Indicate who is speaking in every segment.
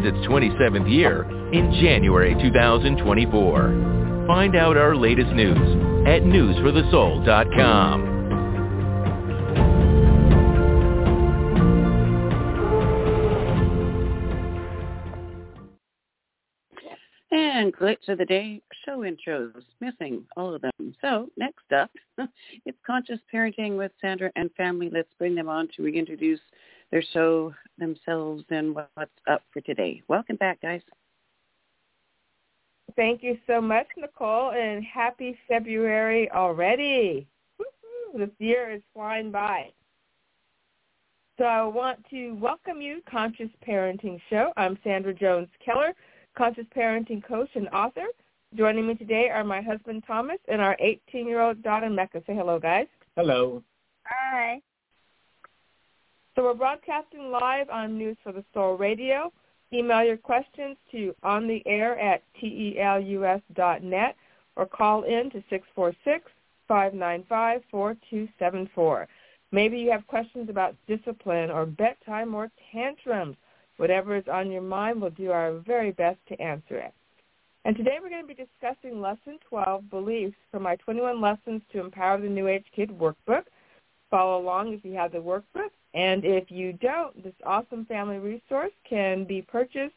Speaker 1: begins its 27th year in January 2024. Find out our latest news at newsforthesoul.com.
Speaker 2: And glitch of the day, show intros, missing all of them. So next up, it's Conscious Parenting with Sandra and family. Let's bring them on to reintroduce their show themselves and what's up for today. Welcome back, guys.
Speaker 3: Thank you so much, Nicole, and happy February already. This year is flying by. So I want to welcome you, Conscious Parenting Show. I'm Sandra Jones Keller conscious parenting coach and author. Joining me today are my husband Thomas and our 18-year-old daughter Mecca. Say hello, guys.
Speaker 4: Hello.
Speaker 5: Hi.
Speaker 3: So we're broadcasting live on News for the Soul Radio. Email your questions to on the air at telus.net or call in to 646-595-4274. Maybe you have questions about discipline or bedtime or tantrums. Whatever is on your mind, we'll do our very best to answer it. And today we're going to be discussing Lesson 12, Beliefs, from my 21 Lessons to Empower the New Age Kid workbook. Follow along if you have the workbook. And if you don't, this awesome family resource can be purchased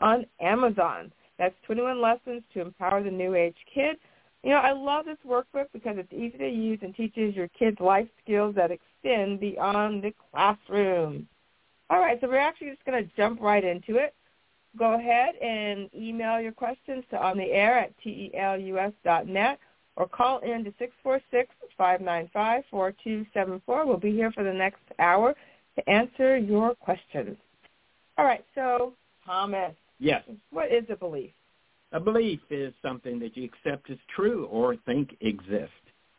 Speaker 3: on Amazon. That's 21 Lessons to Empower the New Age Kid. You know, I love this workbook because it's easy to use and teaches your kids life skills that extend beyond the classroom. All right, so we're actually just going to jump right into it. Go ahead and email your questions to on the air at telus.net or call in to 646-595-4274. We'll be here for the next hour to answer your questions. All right, so Thomas.
Speaker 4: Yes.
Speaker 3: What is a belief?
Speaker 4: A belief is something that you accept as true or think exists.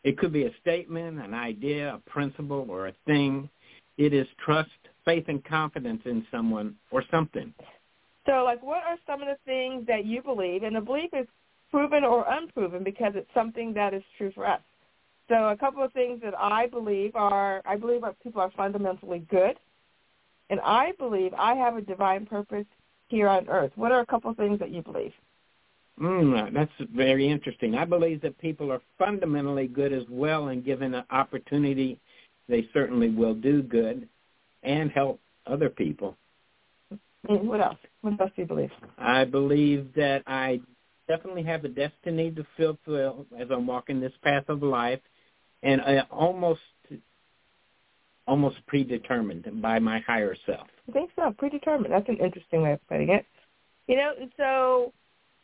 Speaker 4: It could be a statement, an idea, a principle, or a thing. It is trust, faith and confidence in someone or something.
Speaker 3: So, like, what are some of the things that you believe? And a belief is proven or unproven because it's something that is true for us. So, a couple of things that I believe are I believe that people are fundamentally good, and I believe I have a divine purpose here on earth. What are a couple of things that you believe?
Speaker 4: Mm, that's very interesting. I believe that people are fundamentally good as well, and given an opportunity, they certainly will do good and help other people.
Speaker 3: what else? What else do you believe?
Speaker 4: I believe that I definitely have a destiny to fulfill as I'm walking this path of life, and I almost almost predetermined by my higher self.
Speaker 3: I think so. Predetermined. That's an interesting way of putting it. You know, so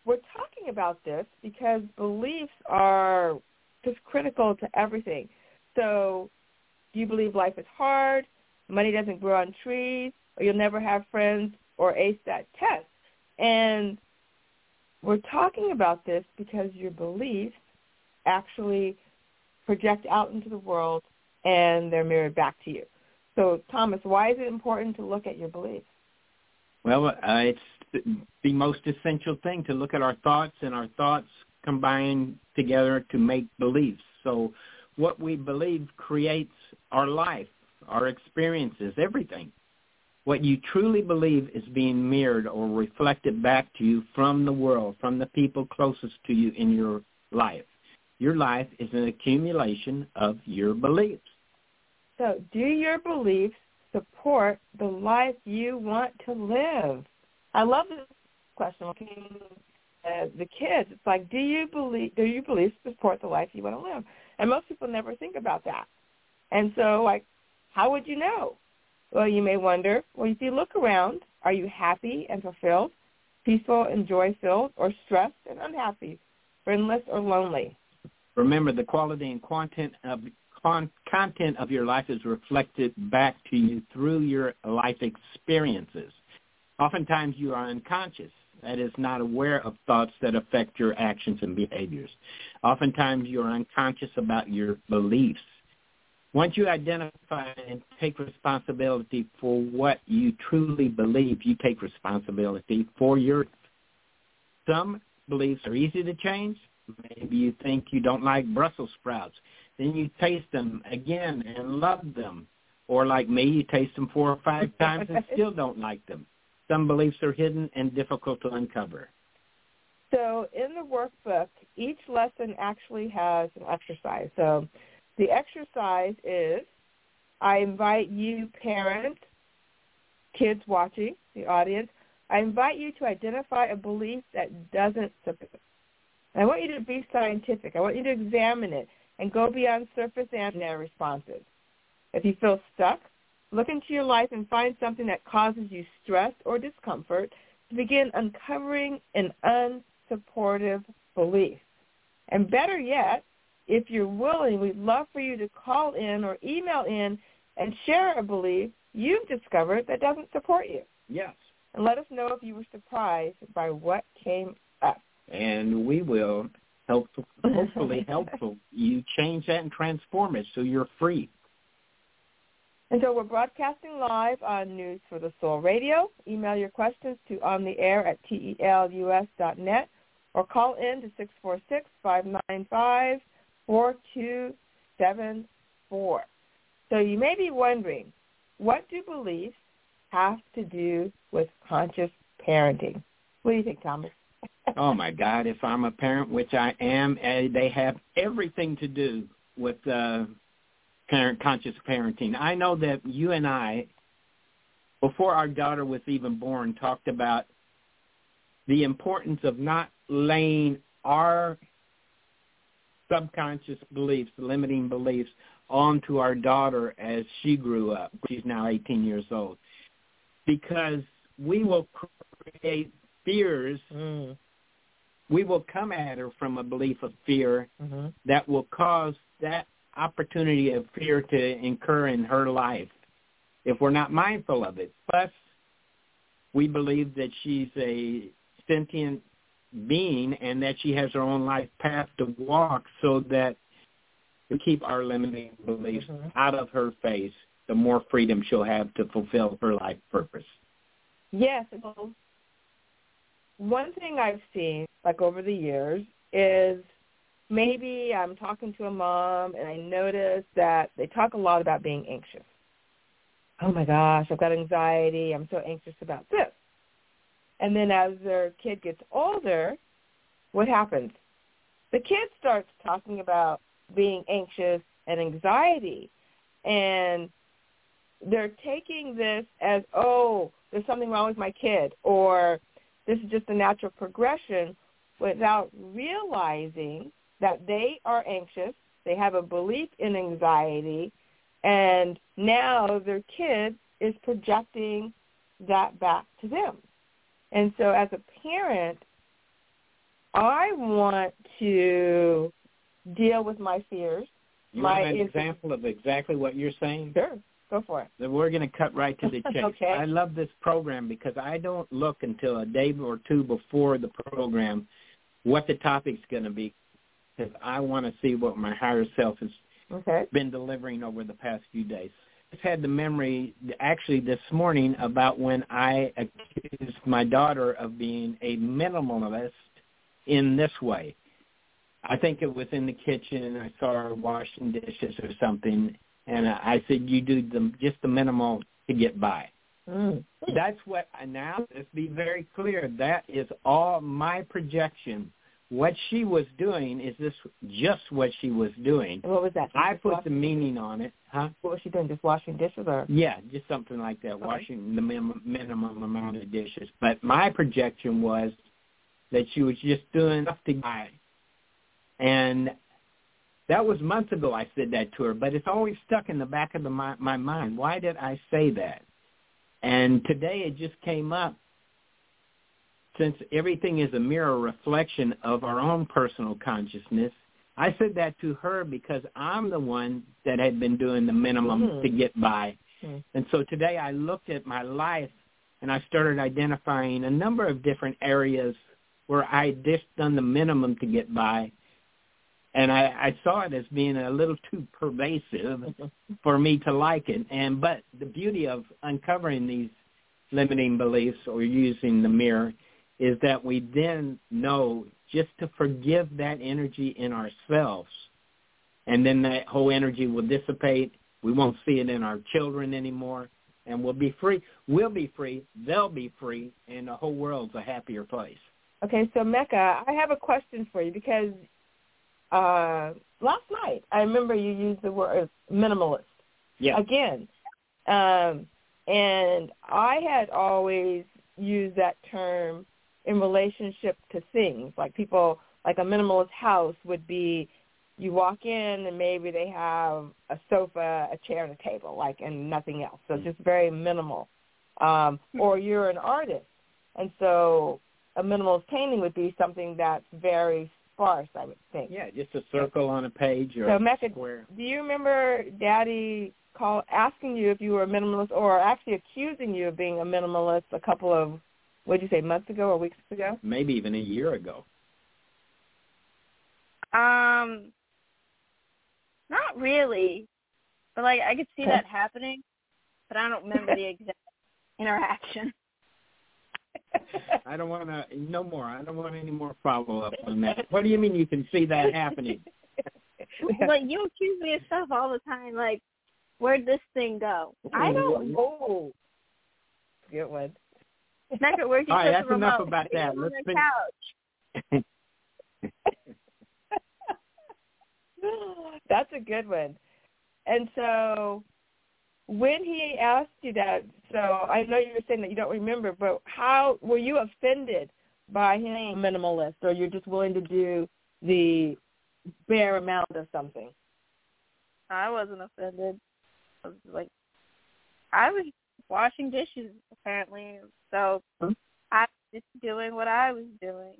Speaker 3: we're talking about this because beliefs are just critical to everything. So you believe life is hard? money doesn't grow on trees, or you'll never have friends or ace that test. And we're talking about this because your beliefs actually project out into the world and they're mirrored back to you. So, Thomas, why is it important to look at your beliefs?
Speaker 4: Well, uh, it's the most essential thing to look at our thoughts, and our thoughts combine together to make beliefs. So, what we believe creates our life our experiences, everything. What you truly believe is being mirrored or reflected back to you from the world, from the people closest to you in your life. Your life is an accumulation of your beliefs.
Speaker 3: So do your beliefs support the life you want to live? I love this question. The kids, it's like, do you believe? Do your beliefs support the life you want to live? And most people never think about that. And so, like, how would you know? Well, you may wonder, well, if you look around, are you happy and fulfilled, peaceful and joy-filled, or stressed and unhappy, friendless or lonely?
Speaker 4: Remember, the quality and content of, con- content of your life is reflected back to you through your life experiences. Oftentimes you are unconscious, that is, not aware of thoughts that affect your actions and behaviors. Oftentimes you are unconscious about your beliefs once you identify and take responsibility for what you truly believe, you take responsibility for your some beliefs are easy to change. Maybe you think you don't like Brussels sprouts. Then you taste them again and love them. Or like me, you taste them four or five times and still don't like them. some beliefs are hidden and difficult to uncover.
Speaker 3: So in the workbook, each lesson actually has an exercise. So the exercise is I invite you, parents, kids watching, the audience, I invite you to identify a belief that doesn't support. I want you to be scientific. I want you to examine it and go beyond surface and their responses. If you feel stuck, look into your life and find something that causes you stress or discomfort to begin uncovering an unsupportive belief. And better yet, if you're willing, we'd love for you to call in or email in and share a belief you've discovered that doesn't support you.
Speaker 4: Yes.
Speaker 3: And let us know if you were surprised by what came up.
Speaker 4: And we will help, hopefully helpful you change that and transform it so you're free.
Speaker 3: And so we're broadcasting live on News for the Soul Radio. Email your questions to on the air at telus.net or call in to 646-595-4274. So you may be wondering, what do beliefs have to do with conscious parenting? What do you think, Thomas?
Speaker 4: oh my God! If I'm a parent, which I am, eh, they have everything to do with uh, parent conscious parenting. I know that you and I, before our daughter was even born, talked about the importance of not laying our subconscious beliefs, limiting beliefs, onto our daughter as she grew up. She's now 18 years old. Because we will create fears. Mm. We will come at her from a belief of fear mm-hmm. that will cause that opportunity of fear to incur in her life if we're not mindful of it. Plus, we believe that she's a sentient being and that she has her own life path to walk so that to keep our limiting beliefs mm-hmm. out of her face, the more freedom she'll have to fulfill her life purpose.
Speaker 3: Yes. One thing I've seen, like over the years, is maybe I'm talking to a mom and I notice that they talk a lot about being anxious. Oh my gosh, I've got anxiety. I'm so anxious about this. And then as their kid gets older, what happens? The kid starts talking about being anxious and anxiety. And they're taking this as, oh, there's something wrong with my kid, or this is just a natural progression without realizing that they are anxious, they have a belief in anxiety, and now their kid is projecting that back to them. And so as a parent, I want to deal with my fears.
Speaker 4: You
Speaker 3: my
Speaker 4: want an example of exactly what you're saying?
Speaker 3: Sure. Go for it.
Speaker 4: Then we're going to cut right to the chase.
Speaker 3: okay. I
Speaker 4: love this program because I don't look until a day or two before the program what the topic's going to be because I want to see what my higher self has
Speaker 3: okay.
Speaker 4: been delivering over the past few days. I just had the memory actually this morning about when I accused my daughter of being a minimalist in this way. I think it was in the kitchen. I saw her washing dishes or something, and I said, "You do the just the minimal to get by."
Speaker 3: Mm.
Speaker 4: That's what now. Let's be very clear. That is all my projection. What she was doing is this just what she was doing.
Speaker 3: what was that?
Speaker 4: I put the meaning on it, huh?
Speaker 3: What was she doing? Just washing dishes, or
Speaker 4: yeah, just something like that, okay. washing the minimum, minimum amount of dishes. But my projection was that she was just doing enough to buy and that was months ago I said that to her, but it's always stuck in the back of the, my, my mind. Why did I say that? And today it just came up since everything is a mirror reflection of our own personal consciousness. I said that to her because I'm the one that had been doing the minimum mm-hmm. to get by. Mm-hmm. And so today I looked at my life and I started identifying a number of different areas where I had just done the minimum to get by and I, I saw it as being a little too pervasive for me to like it. And but the beauty of uncovering these limiting beliefs or using the mirror is that we then know just to forgive that energy in ourselves, and then that whole energy will dissipate. We won't see it in our children anymore. and we'll be free. We'll be free. They'll be free, and the whole world's a happier place.
Speaker 3: Okay, so Mecca, I have a question for you because uh, last night I remember you used the word minimalist.
Speaker 4: Yeah.
Speaker 3: Again, um, and I had always used that term in relationship to things, like people, like a minimalist house would be you walk in and maybe they have a sofa, a chair, and a table, like and nothing else. So just very minimal. Um, or you're an artist, and so a minimalist painting would be something that's very sparse, I would think.
Speaker 4: Yeah, just a circle on a page or
Speaker 3: So
Speaker 4: a
Speaker 3: Mecca,
Speaker 4: square.
Speaker 3: do you remember Daddy call asking you if you were a minimalist, or actually accusing you of being a minimalist a couple of what did you say months ago or weeks ago?
Speaker 4: Maybe even a year ago.
Speaker 5: Um, not really, but like I could see that happening, but I don't remember the exact interaction.
Speaker 4: I don't want to. No more. I don't want any more follow up on that. What do you mean you can see that happening?
Speaker 5: like you accuse me of stuff all the time. Like, where'd this thing go? I don't.
Speaker 3: Oh, good one.
Speaker 5: Mecca, where'd you
Speaker 4: All right, that's enough
Speaker 5: remote?
Speaker 4: about that.
Speaker 5: on
Speaker 4: Let's
Speaker 5: the
Speaker 4: fin-
Speaker 5: couch.
Speaker 3: That's a good one. And so when he asked you that, so I know you were saying that you don't remember, but how were you offended by him minimalist, or you're just willing to do the bare amount of something?
Speaker 5: I wasn't offended. I was like, I was washing dishes apparently, so. I was just doing what I was doing,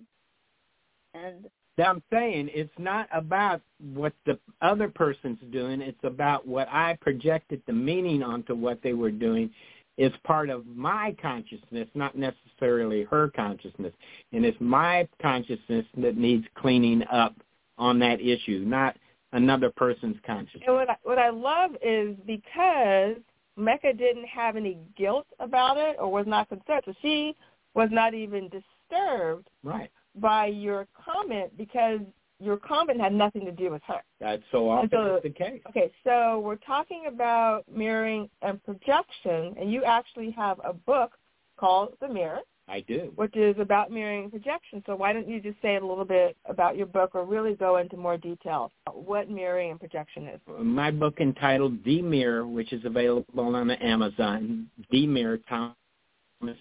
Speaker 5: and
Speaker 4: Now, I'm saying it's not about what the other person's doing. It's about what I projected the meaning onto what they were doing. It's part of my consciousness, not necessarily her consciousness. And it's my consciousness that needs cleaning up on that issue, not another person's consciousness.
Speaker 3: And what I, what I love is because Mecca didn't have any guilt about it or was not concerned, so she was not even disturbed
Speaker 4: Right.
Speaker 3: by your comment because your comment had nothing to do with her.
Speaker 4: That's so often
Speaker 3: so-
Speaker 4: the case.
Speaker 3: Okay, so we're talking about mirroring and projection, and you actually have a book called The Mirror,
Speaker 4: I do.
Speaker 3: which is about mirroring projection. So why don't you just say a little bit about your book or really go into more detail about what mirroring and projection is?
Speaker 4: my book entitled The Mirror, which is available on Amazon, The Mirror Thomas,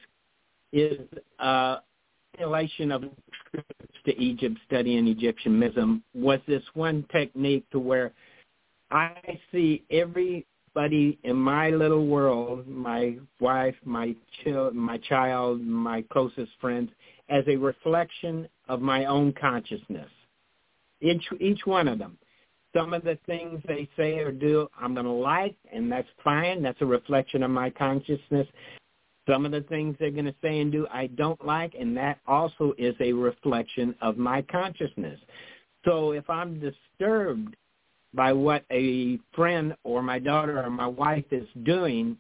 Speaker 4: is a simulation of trips to Egypt studying Egyptian myths was this one technique to where I see everybody in my little world, my wife, my child, my child, my closest friends, as a reflection of my own consciousness. Each each one of them some of the things they say or do I'm going to like, and that's fine. That's a reflection of my consciousness. Some of the things they're going to say and do I don't like, and that also is a reflection of my consciousness. So if I'm disturbed by what a friend or my daughter or my wife is doing,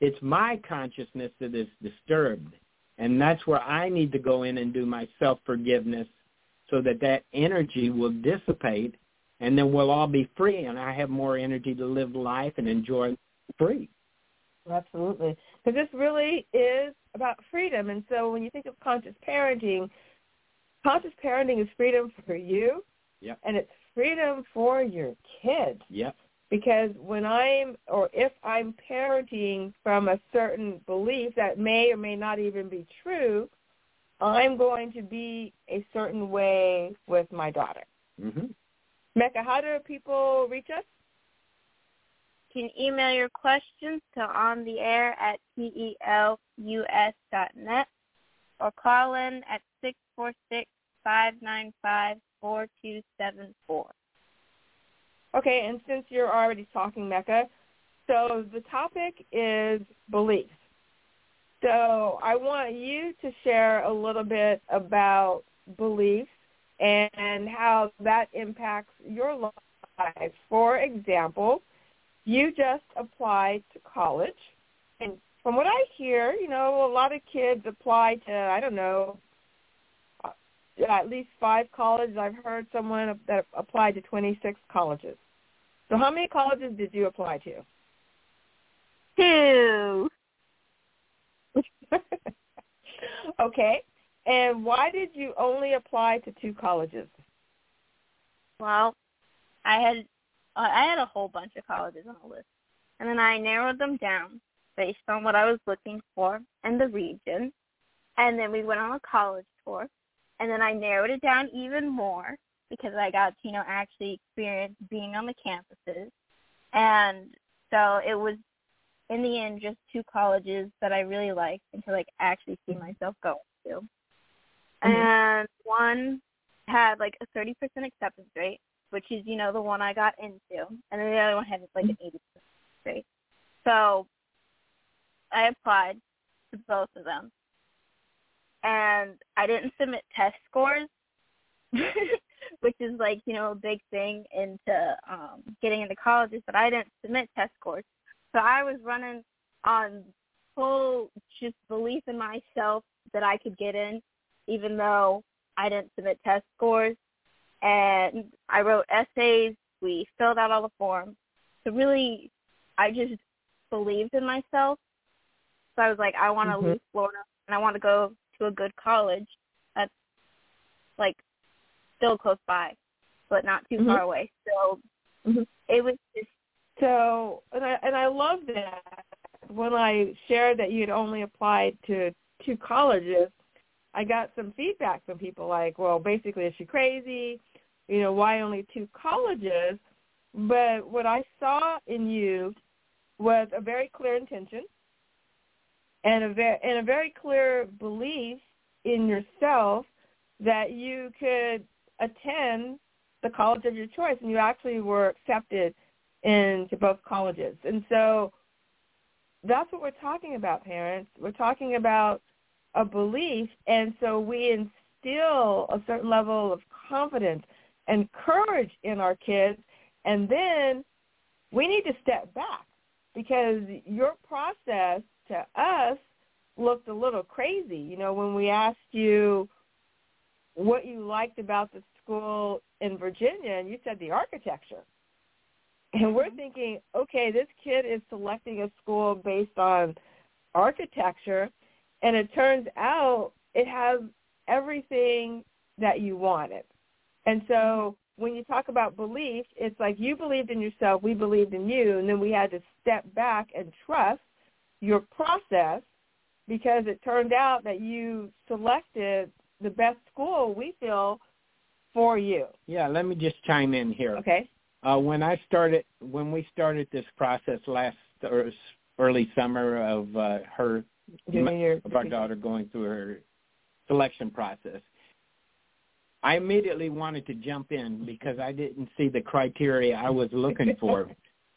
Speaker 4: it's my consciousness that is disturbed. And that's where I need to go in and do my self-forgiveness so that that energy will dissipate and then we'll all be free and I have more energy to live life and enjoy free.
Speaker 3: Absolutely. Because this really is about freedom. And so when you think of conscious parenting, conscious parenting is freedom for you
Speaker 4: Yep.
Speaker 3: and it's freedom for your kids.
Speaker 4: Yep.
Speaker 3: Because when I'm or if I'm parenting from a certain belief that may or may not even be true, I'm going to be a certain way with my daughter.
Speaker 4: Mhm.
Speaker 3: Mecca, how do people reach us?
Speaker 5: You can email your questions to on the air at net or call in at six four six five nine five four two seven four.
Speaker 3: Okay, and since you're already talking, Mecca, so the topic is beliefs. So I want you to share a little bit about beliefs and how that impacts your life. For example, you just applied to college, and from what I hear, you know, a lot of kids apply to, I don't know, at least five colleges. I've heard someone that applied to 26 colleges. So how many colleges did you apply to?
Speaker 5: Two.
Speaker 3: okay. And why did you only apply to two colleges?
Speaker 5: Well, I had uh, I had a whole bunch of colleges on the list, and then I narrowed them down based on what I was looking for and the region. And then we went on a college tour, and then I narrowed it down even more because I got to you know actually experience being on the campuses, and so it was in the end just two colleges that I really liked and to like actually see myself going to. Mm-hmm. And one had like a 30% acceptance rate, which is, you know, the one I got into. And then the other one had like an 80% rate. So I applied to both of them. And I didn't submit test scores, which is like, you know, a big thing into um getting into colleges, but I didn't submit test scores. So I was running on full just belief in myself that I could get in, even though I didn't submit test scores. And I wrote essays. We filled out all the forms. So really, I just believed in myself. So I was like, I want to mm-hmm. leave Florida and I want to go to a good college that's like still close by, but not too mm-hmm. far away. So mm-hmm. it was just
Speaker 3: so, and I and I love that. When I shared that you had only applied to two colleges, I got some feedback from people like, well, basically, is she crazy? You know, why only two colleges? But what I saw in you was a very clear intention and a very and a very clear belief in yourself that you could attend the college of your choice, and you actually were accepted into both colleges. And so that's what we're talking about, parents. We're talking about a belief, and so we instill a certain level of confidence and courage in our kids, and then we need to step back because your process to us looked a little crazy. You know, when we asked you what you liked about the school in Virginia, and you said the architecture. And we're mm-hmm. thinking, okay, this kid is selecting a school based on architecture, and it turns out it has everything that you wanted. And so when you talk about belief, it's like you believed in yourself, we believed in you, and then we had to step back and trust your process because it turned out that you selected the best school we feel for you.
Speaker 4: Yeah, let me just chime in here.
Speaker 3: Okay.
Speaker 4: Uh, when I started, when we started this process last or early summer of uh, her of our daughter going through her selection process, I immediately wanted to jump in because I didn't see the criteria I was looking for.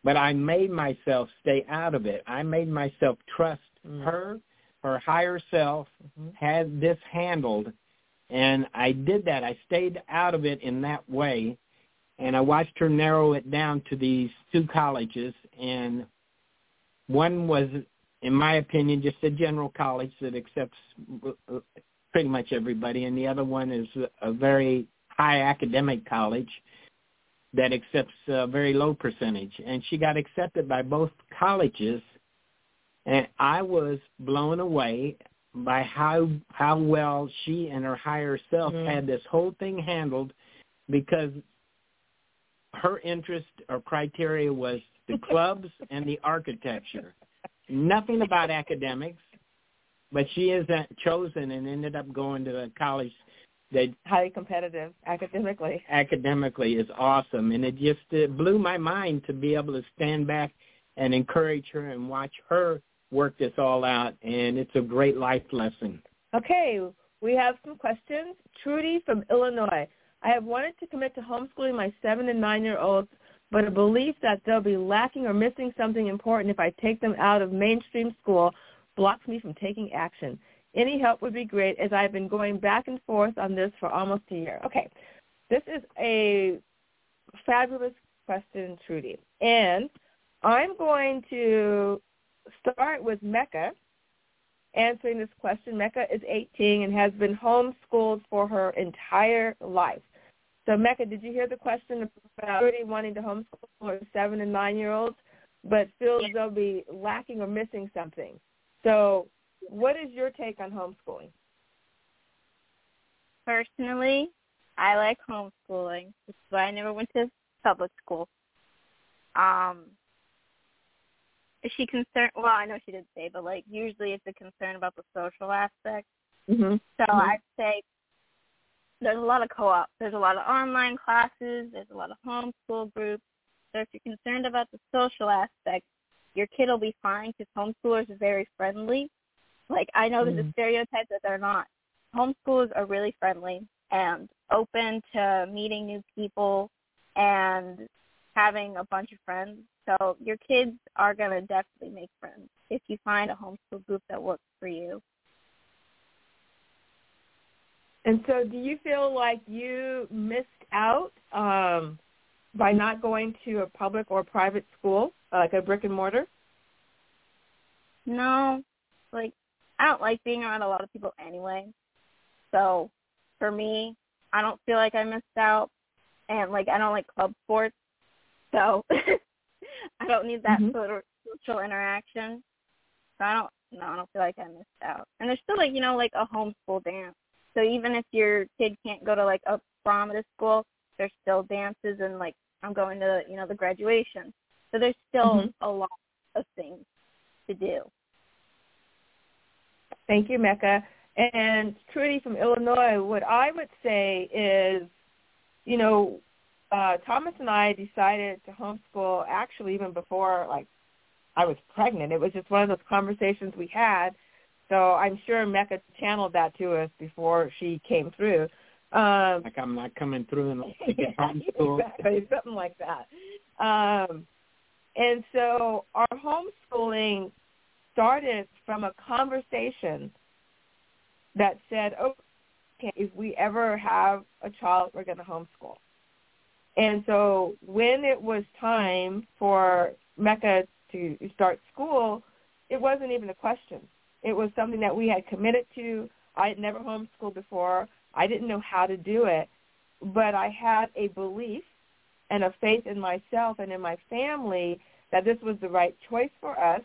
Speaker 4: But I made myself stay out of it. I made myself trust mm-hmm. her, her higher self mm-hmm. had this handled, and I did that. I stayed out of it in that way and I watched her narrow it down to these two colleges, and one was, in my opinion, just a general college that accepts pretty much everybody, and the other one is a very high academic college that accepts a very low percentage. And she got accepted by both colleges, and I was blown away by how how well she and her higher self mm-hmm. had this whole thing handled because her interest or criteria was the clubs and the architecture. Nothing about academics, but she is chosen and ended up going to a college that
Speaker 3: highly competitive academically.
Speaker 4: Academically is awesome, and it just it blew my mind to be able to stand back and encourage her and watch her work this all out, and it's a great life lesson.
Speaker 3: Okay, we have some questions. Trudy from Illinois. I have wanted to commit to homeschooling my seven and nine-year-olds, but a belief that they'll be lacking or missing something important if I take them out of mainstream school blocks me from taking action. Any help would be great as I've been going back and forth on this for almost a year. Okay, this is a fabulous question, Trudy. And I'm going to start with Mecca answering this question. Mecca is 18 and has been homeschooled for her entire life. So Mecca, did you hear the question about already wanting to homeschool her seven and nine year olds? but feels they'll be lacking or missing something. So, what is your take on homeschooling?
Speaker 5: Personally, I like homeschooling. That's why I never went to public school. Um, is she concerned? Well, I know she didn't say, but like usually it's a concern about the social aspect.
Speaker 3: Mm-hmm.
Speaker 5: So
Speaker 3: mm-hmm.
Speaker 5: I'd say there's a lot of co-op. There's a lot of online classes. There's a lot of homeschool groups. So if you're concerned about the social aspect, your kid will be fine because homeschoolers are very friendly. Like I know there's a mm. stereotype that they're not. Homeschoolers are really friendly and open to meeting new people and having a bunch of friends. So your kids are going to definitely make friends if you find a homeschool group that works for you.
Speaker 3: And so do you feel like you missed out um, by not going to a public or private school, like a brick and mortar?
Speaker 5: No. Like, I don't like being around a lot of people anyway. So for me, I don't feel like I missed out. And, like, I don't like club sports. So I don't need that mm-hmm. sort of social interaction. So I don't, no, I don't feel like I missed out. And there's still, like, you know, like a homeschool dance so even if your kid can't go to like a prom at a school, there's still dances and like I'm going to you know the graduation. So there's still mm-hmm. a lot of things to do.
Speaker 3: Thank you, Mecca. And Trudy from Illinois, what I would say is, you know, uh, Thomas and I decided to homeschool actually even before like I was pregnant. It was just one of those conversations we had so I'm sure Mecca channeled that to us before she came through. Um,
Speaker 4: like I'm not coming through and to get homeschooled.
Speaker 3: exactly, something like that. Um, and so our homeschooling started from a conversation that said, oh, okay, if we ever have a child, we're going to homeschool. And so when it was time for Mecca to start school, it wasn't even a question. It was something that we had committed to. I had never homeschooled before. I didn't know how to do it, but I had a belief and a faith in myself and in my family that this was the right choice for us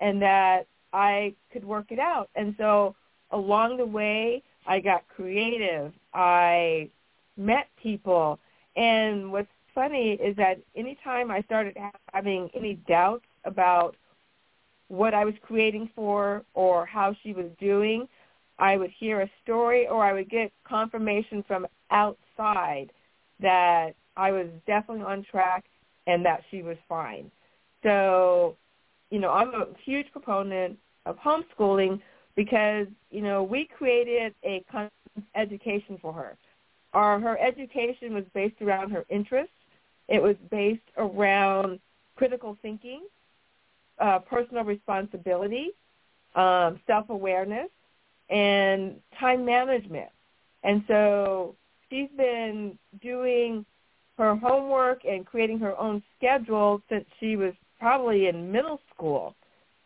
Speaker 3: and that I could work it out. And so along the way, I got creative. I met people. And what's funny is that anytime I started having any doubts about what I was creating for or how she was doing. I would hear a story or I would get confirmation from outside that I was definitely on track and that she was fine. So, you know, I'm a huge proponent of homeschooling because, you know, we created a education for her. Our, her education was based around her interests. It was based around critical thinking uh, personal responsibility, um, self-awareness, and time management. And so she's been doing her homework and creating her own schedule since she was probably in middle school.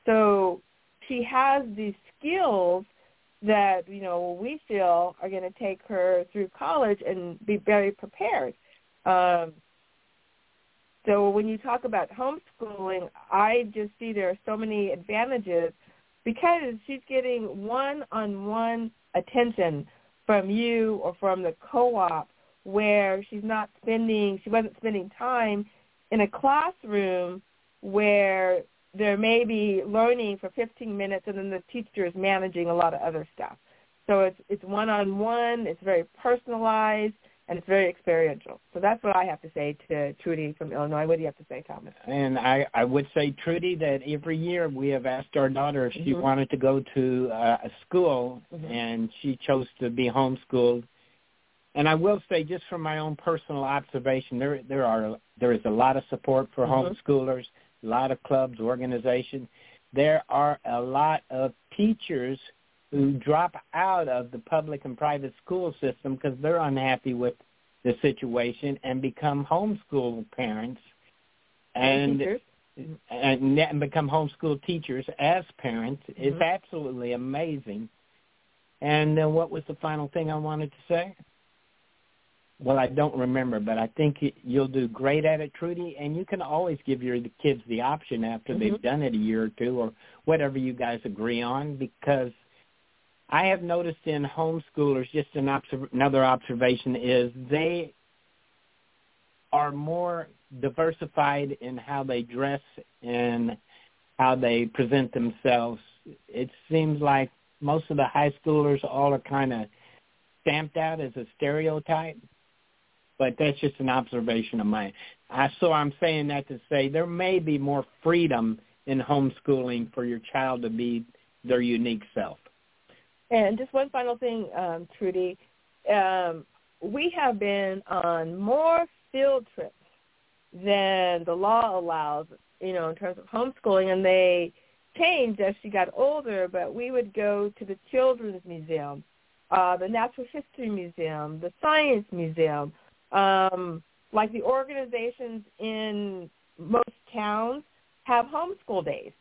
Speaker 3: So she has these skills that, you know, we feel are going to take her through college and be very prepared. Um, so when you talk about homeschooling, I just see there are so many advantages because she's getting one-on-one attention from you or from the co-op where she's not spending, she wasn't spending time in a classroom where there may be learning for 15 minutes and then the teacher is managing a lot of other stuff. So it's it's one-on-one, it's very personalized, and it's very experiential. So that's what I have to say to Trudy from Illinois. What do you have to say, Thomas?
Speaker 4: And I, I would say, Trudy, that every year we have asked our daughter if she mm-hmm. wanted to go to uh, a school, mm-hmm. and she chose to be homeschooled. And I will say, just from my own personal observation, there there are there is a lot of support for mm-hmm. homeschoolers, a lot of clubs, organizations. There are a lot of teachers who drop out of the public and private school system because they're unhappy with the situation and become homeschool parents and and, and become homeschool teachers as parents mm-hmm. is absolutely amazing. And uh, what was the final thing I wanted to say? Well, I don't remember, but I think you'll do great at it, Trudy. And you can always give your kids the option after mm-hmm. they've done it a year or two, or whatever you guys agree on, because I have noticed in homeschoolers, just an observ- another observation is they are more diversified in how they dress and how they present themselves. It seems like most of the high schoolers all are kind of stamped out as a stereotype but that's just an observation of mine. I, so I'm saying that to say there may be more freedom in homeschooling for your child to be their unique self.
Speaker 3: And just one final thing, um, Trudy. Um, we have been on more field trips than the law allows, you know, in terms of homeschooling, and they changed as she got older, but we would go to the Children's Museum, uh, the Natural History Museum, the Science Museum, um, like the organizations in most towns have homeschool days.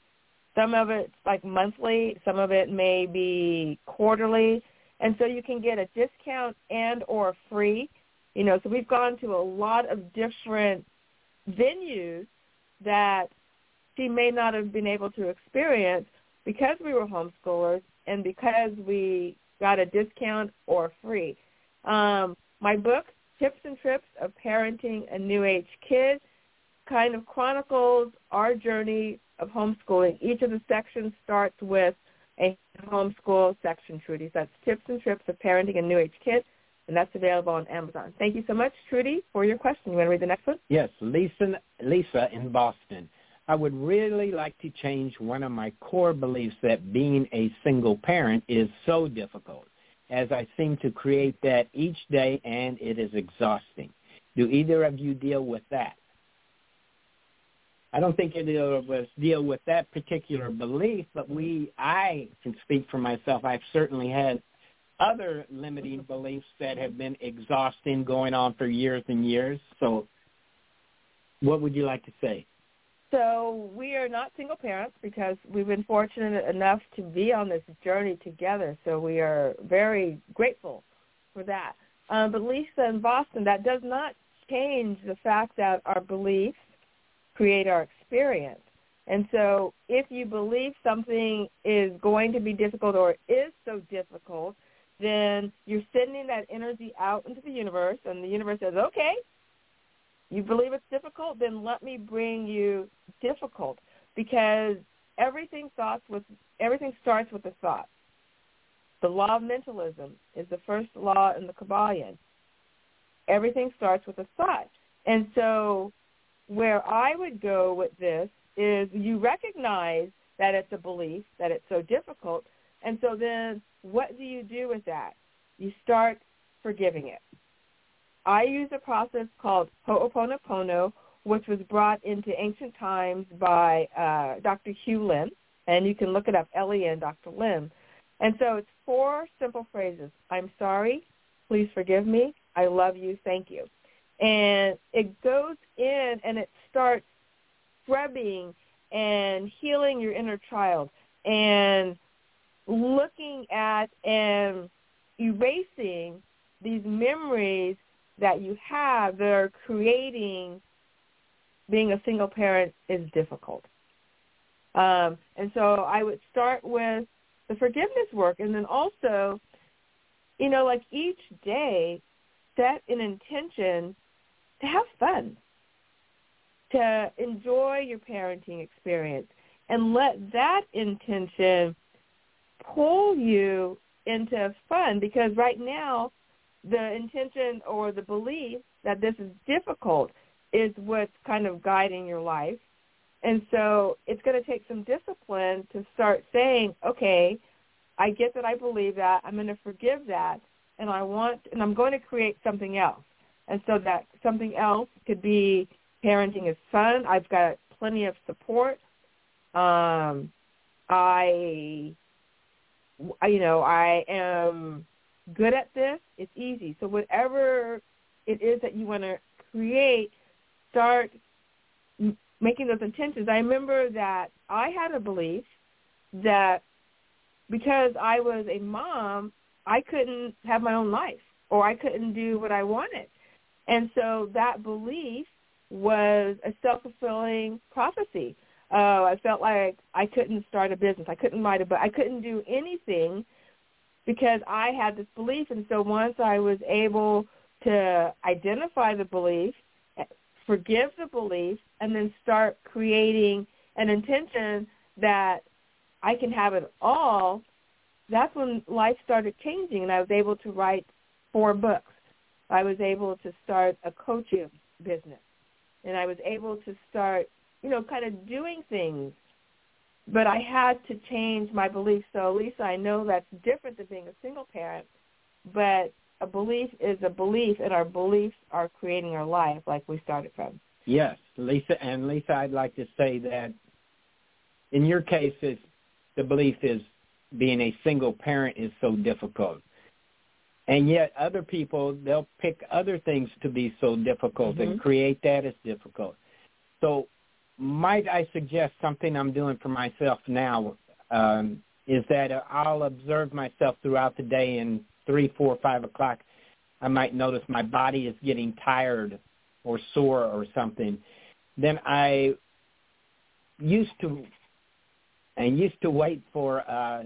Speaker 3: Some of it's like monthly, some of it may be quarterly, and so you can get a discount and or free. You know, so we've gone to a lot of different venues that she may not have been able to experience because we were homeschoolers and because we got a discount or free. Um, my book, Tips and Trips of Parenting a New Age Kid kind of chronicles our journey of homeschooling. Each of the sections starts with a homeschool section, Trudy. So that's Tips and Trips of Parenting a New Age Kid, and that's available on Amazon. Thank you so much, Trudy, for your question. You want to read the next one?
Speaker 4: Yes, Lisa, Lisa in Boston. I would really like to change one of my core beliefs that being a single parent is so difficult as I seem to create that each day and it is exhausting. Do either of you deal with that? I don't think either of us deal with that particular belief, but we, I can speak for myself. I've certainly had other limiting beliefs that have been exhausting going on for years and years. So what would you like to say?
Speaker 3: So we are not single parents because we've been fortunate enough to be on this journey together. So we are very grateful for that. Um, but Lisa in Boston, that does not change the fact that our beliefs create our experience. And so if you believe something is going to be difficult or is so difficult, then you're sending that energy out into the universe, and the universe says, okay, you believe it's difficult? Then let me bring you difficult because everything starts with everything starts with a thought. The law of mentalism is the first law in the Kybalion. Everything starts with a thought. And so where I would go with this is you recognize that it's a belief, that it's so difficult. And so then what do you do with that? You start forgiving it. I use a process called Ho'oponopono, which was brought into ancient times by uh, Dr. Hew Len, and you can look it up, Ellie and Dr. Len. And so it's four simple phrases. I'm sorry. Please forgive me. I love you. Thank you. And it goes in and it starts scrubbing and healing your inner child and looking at and erasing these memories that you have that are creating being a single parent is difficult. Um, and so I would start with the forgiveness work and then also, you know, like each day set an intention to have fun, to enjoy your parenting experience and let that intention pull you into fun because right now the intention or the belief that this is difficult is what's kind of guiding your life. And so it's going to take some discipline to start saying, okay, I get that I believe that. I'm going to forgive that. And I want, and I'm going to create something else. And so that something else could be parenting is fun. I've got plenty of support. Um, I, you know, I am good at this, it's easy. So whatever it is that you want to create, start making those intentions. I remember that I had a belief that because I was a mom, I couldn't have my own life or I couldn't do what I wanted. And so that belief was a self-fulfilling prophecy. Uh, I felt like I couldn't start a business. I couldn't write a book. I couldn't do anything because I had this belief. And so once I was able to identify the belief, forgive the belief, and then start creating an intention that I can have it all, that's when life started changing and I was able to write four books. I was able to start a coaching business. And I was able to start, you know, kind of doing things. But I had to change my beliefs. So, Lisa, I know that's different than being a single parent, but a belief is a belief, and our beliefs are creating our life like we started from.
Speaker 4: Yes, Lisa. And Lisa, I'd like to say that in your case, it's, the belief is being a single parent is so difficult. And yet other people, they'll pick other things to be so difficult mm-hmm. and create that as difficult. So might I suggest something I'm doing for myself now um, is that I'll observe myself throughout the day and three, four, five o'clock, I might notice my body is getting tired or sore or something. Then I used to and used to wait for uh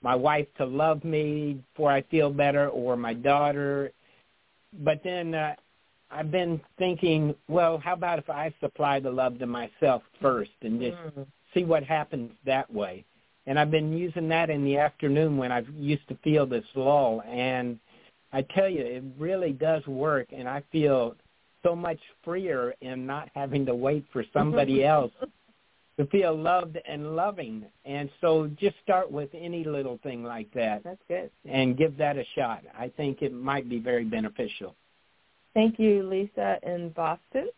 Speaker 4: my wife to love me before I feel better or my daughter. But then uh, I've been thinking, well, how about if I supply the love to myself first and just mm. see what happens that way? And I've been using that in the afternoon when I used to feel this lull. And I tell you, it really does work. And I feel so much freer in not having to wait for somebody else to feel loved and loving. And so just start with any little thing like that.
Speaker 3: That's good.
Speaker 4: And give that a shot. I think it might be very beneficial.
Speaker 3: Thank you, Lisa in Boston.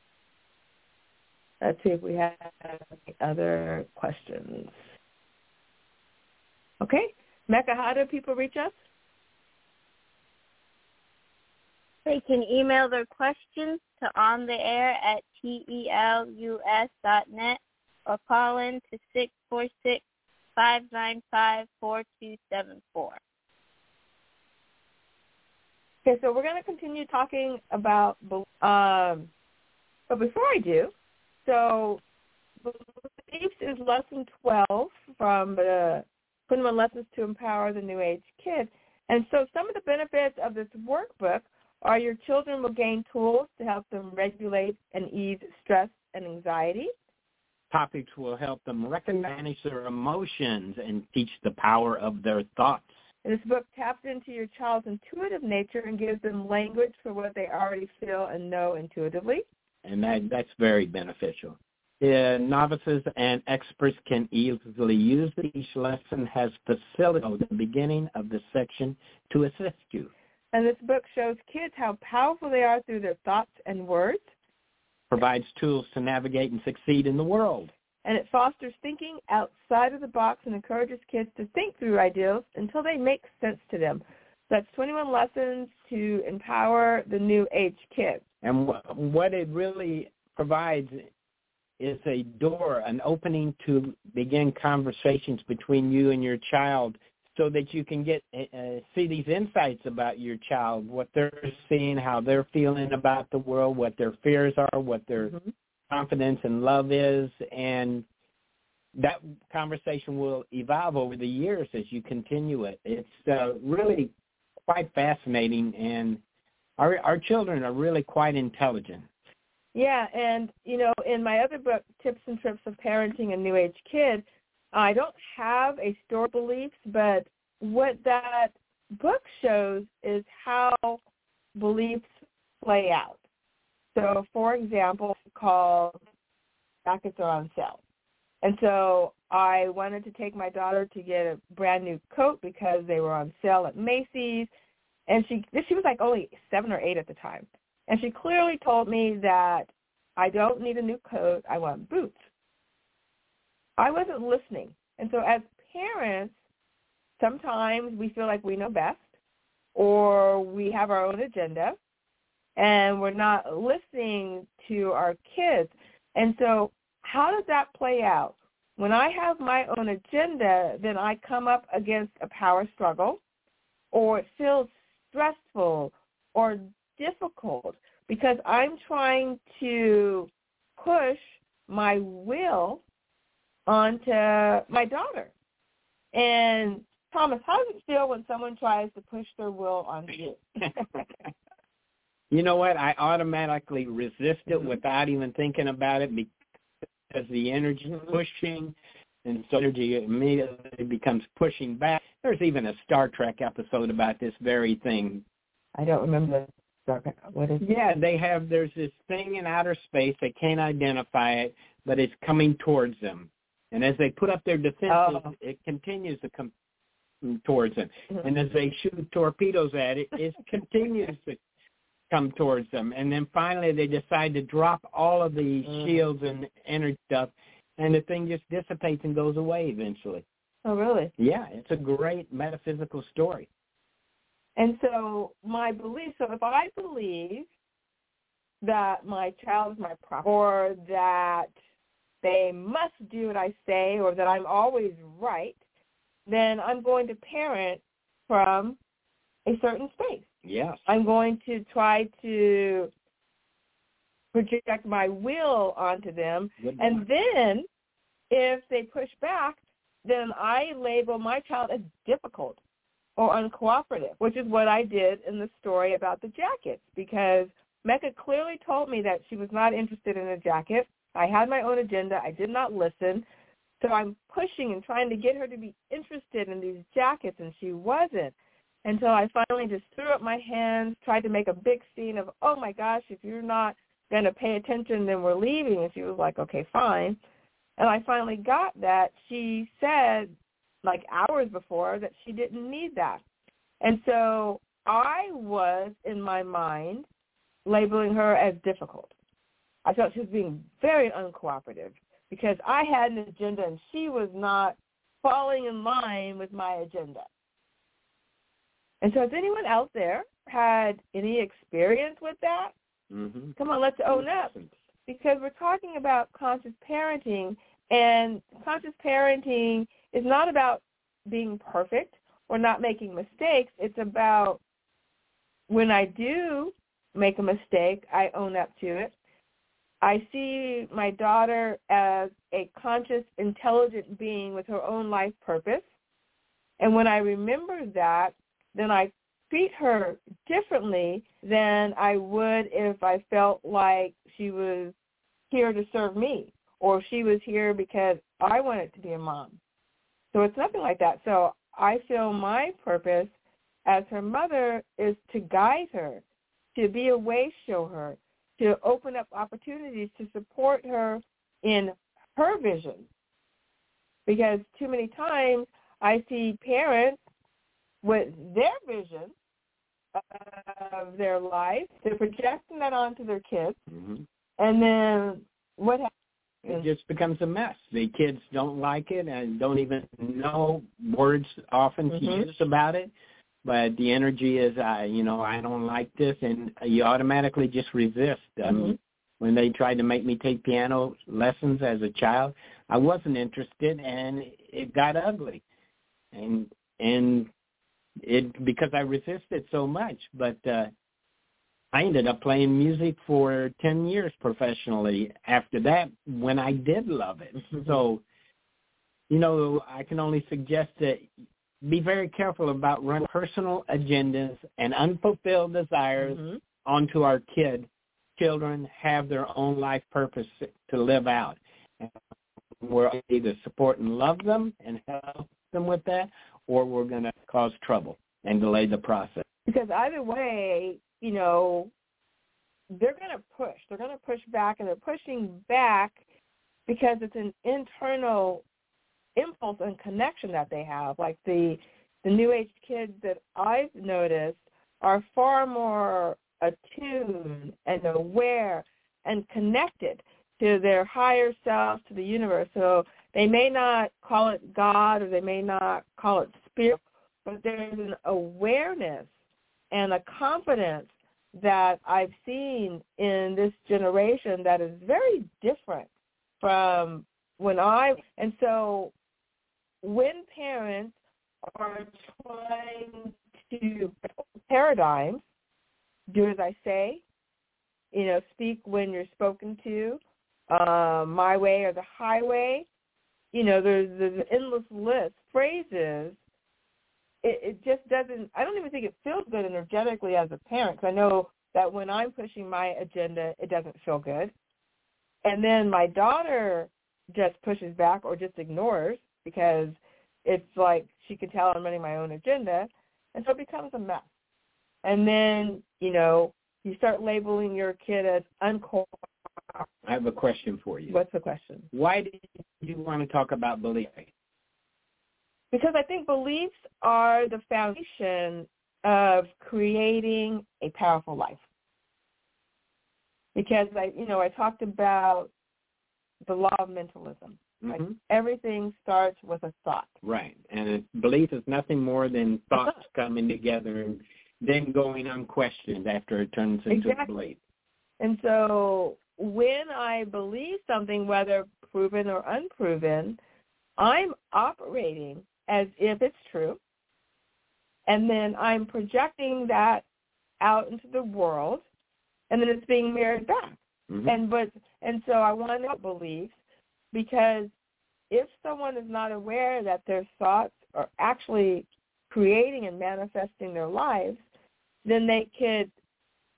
Speaker 3: Let's see if we have any other questions. Okay. Mecca, how do people reach us?
Speaker 5: They can email their questions to on the air at telus.net or call in to six four six five nine five four two seven four.
Speaker 3: Okay, so we're going to continue talking about, um, but before I do, so beliefs is lesson 12 from the 21 Lessons to Empower the New Age Kid. And so some of the benefits of this workbook are your children will gain tools to help them regulate and ease stress and anxiety
Speaker 4: topics will help them recognize their emotions and teach the power of their thoughts.
Speaker 3: This book taps into your child's intuitive nature and gives them language for what they already feel and know intuitively.
Speaker 4: And that, that's very beneficial. The novices and experts can easily use Each lesson has facilitated the beginning of the section to assist you.
Speaker 3: And this book shows kids how powerful they are through their thoughts and words
Speaker 4: provides tools to navigate and succeed in the world.
Speaker 3: And it fosters thinking outside of the box and encourages kids to think through ideas until they make sense to them. So that's 21 lessons to empower the new age kids.
Speaker 4: And what it really provides is a door, an opening to begin conversations between you and your child so that you can get uh, see these insights about your child, what they're seeing, how they're feeling about the world, what their fears are, what their mm-hmm. Confidence and love is, and that conversation will evolve over the years as you continue it. It's uh, really quite fascinating, and our our children are really quite intelligent.
Speaker 3: Yeah, and you know, in my other book, Tips and Trips of Parenting a New Age Kid, I don't have a store beliefs, but what that book shows is how beliefs play out. So, for example, called Jackets Are on Sale. And so I wanted to take my daughter to get a brand new coat because they were on sale at Macy's. And she she was like only seven or eight at the time. And she clearly told me that I don't need a new coat, I want boots. I wasn't listening. And so as parents, sometimes we feel like we know best or we have our own agenda and we're not listening to our kids. And so how does that play out? When I have my own agenda, then I come up against a power struggle or it feels stressful or difficult because I'm trying to push my will onto my daughter. And Thomas, how does it feel when someone tries to push their will onto you?
Speaker 4: you know what? I automatically resist it
Speaker 3: Mhm.
Speaker 4: without even thinking about it because the energy
Speaker 3: Mhm.
Speaker 4: pushing and so energy immediately becomes pushing back. There's even a Star Trek episode about this very thing.
Speaker 3: I don't remember the Star Trek what is
Speaker 4: Yeah, they have there's this thing in outer space, they can't identify it, but it's coming towards them. And as they put up their defenses,
Speaker 3: Oh.
Speaker 4: it continues to come towards them.
Speaker 3: Mhm.
Speaker 4: And as they shoot torpedoes at it, it continues to come towards them. And then finally they decide to drop all of the
Speaker 3: Mhm.
Speaker 4: shields and energy stuff, and the thing just dissipates and goes away eventually.
Speaker 3: Oh, really?
Speaker 4: Yeah, it's a great metaphysical story.
Speaker 3: And so my belief, so if I believe that my child is my property or that they must do what I say or that I'm always right, then I'm going to parent from a certain space.
Speaker 4: Yes.
Speaker 3: I'm going to try to project my will onto them.
Speaker 4: Good
Speaker 3: And then if they push back, then I label my child as difficult or uncooperative, which is what I did in the story about the jackets because Mecca clearly told me that she was not interested in a jacket. I had my own agenda. I did not listen. So I'm pushing and trying to get her to be interested in these jackets, and she wasn't until I finally just threw up my hands, tried to make a big scene of, oh my gosh, if you're not going to pay attention, then we're leaving. And she was like, okay, fine. And I finally got that. She said, like hours before, that she didn't need that. And so I was, in my mind, labeling her as difficult. I felt she was being very uncooperative because I had an agenda and she was not falling in line with my agenda. And so has anyone out there had any experience with that?
Speaker 4: Mm-hmm.
Speaker 3: Come on, let's own up because we're talking about conscious parenting and conscious parenting is not about being perfect or not making mistakes. It's about when I do make a mistake, I own up to it. I see my daughter as a conscious, intelligent being with her own life purpose. And when I remember that, then I treat her differently than I would if I felt like she was here to serve me or she was here because I wanted to be a mom. So it's nothing like that. So I feel my purpose as her mother is to guide her, to be a way show her, to open up opportunities to support her in her vision. Because too many times I see parents with their vision of their life, they're projecting that onto their kids,
Speaker 4: Mm-hmm.
Speaker 3: and then what happens?
Speaker 4: It just becomes a mess. The kids don't like it and don't even know words often to
Speaker 3: Mhm.
Speaker 4: use about it. But the energy is, uh, you know, I don't like this, and you automatically just resist. I mean, when they tried to make me take piano lessons as a child, I wasn't interested, and it got ugly, and and it because I resisted so much. But uh, I ended up playing music for 10 years professionally after that when I did love it.
Speaker 3: Mhm.
Speaker 4: So, you know, I can only suggest that be very careful about running personal agendas and unfulfilled desires
Speaker 3: Mhm.
Speaker 4: onto our kid. Children have their own life purpose to live out. And we're either support and love them and help them with that, or we're going to cause trouble and delay the process.
Speaker 3: Because either way, you know, they're going to push. They're going to push back, and they're pushing back because it's an internal impulse and connection that they have. Like the the new age kids that I've noticed are far more attuned and aware and connected to their higher self, to the universe. So they may not call it God or they may not call it spirit, but there's an awareness and a confidence that I've seen in this generation that is very different from when I and so when parents are trying to paradigms, do as I say you know, speak when you're spoken to, uh, my way or the highway. You know, there's, there's an endless list phrases. It, it just doesn't. I don't even think it feels good energetically as a parent. Cause I know that when I'm pushing my agenda, it doesn't feel good. And then my daughter just pushes back or just ignores because it's like she can tell I'm running my own agenda, and so it becomes a mess. And then you know you start labeling your kid as uncooperative.
Speaker 4: I have a question for you.
Speaker 3: What's the question?
Speaker 4: Why did you want to talk about belief?
Speaker 3: Because I think beliefs are the foundation of creating a powerful life. Because I, you know, I talked about the law of mentalism. Like
Speaker 4: Mhm.
Speaker 3: everything starts with a thought.
Speaker 4: Right. And belief is nothing more than thoughts coming together and then going unquestioned after it turns into
Speaker 3: Exactly.
Speaker 4: a belief.
Speaker 3: And so when I believe something, whether proven or unproven, I'm operating as if it's true. And then I'm projecting that out into the world and then it's being mirrored back.
Speaker 4: Mhm.
Speaker 3: And but and so I want to know beliefs because if someone is not aware that their thoughts are actually creating and manifesting their lives, then they could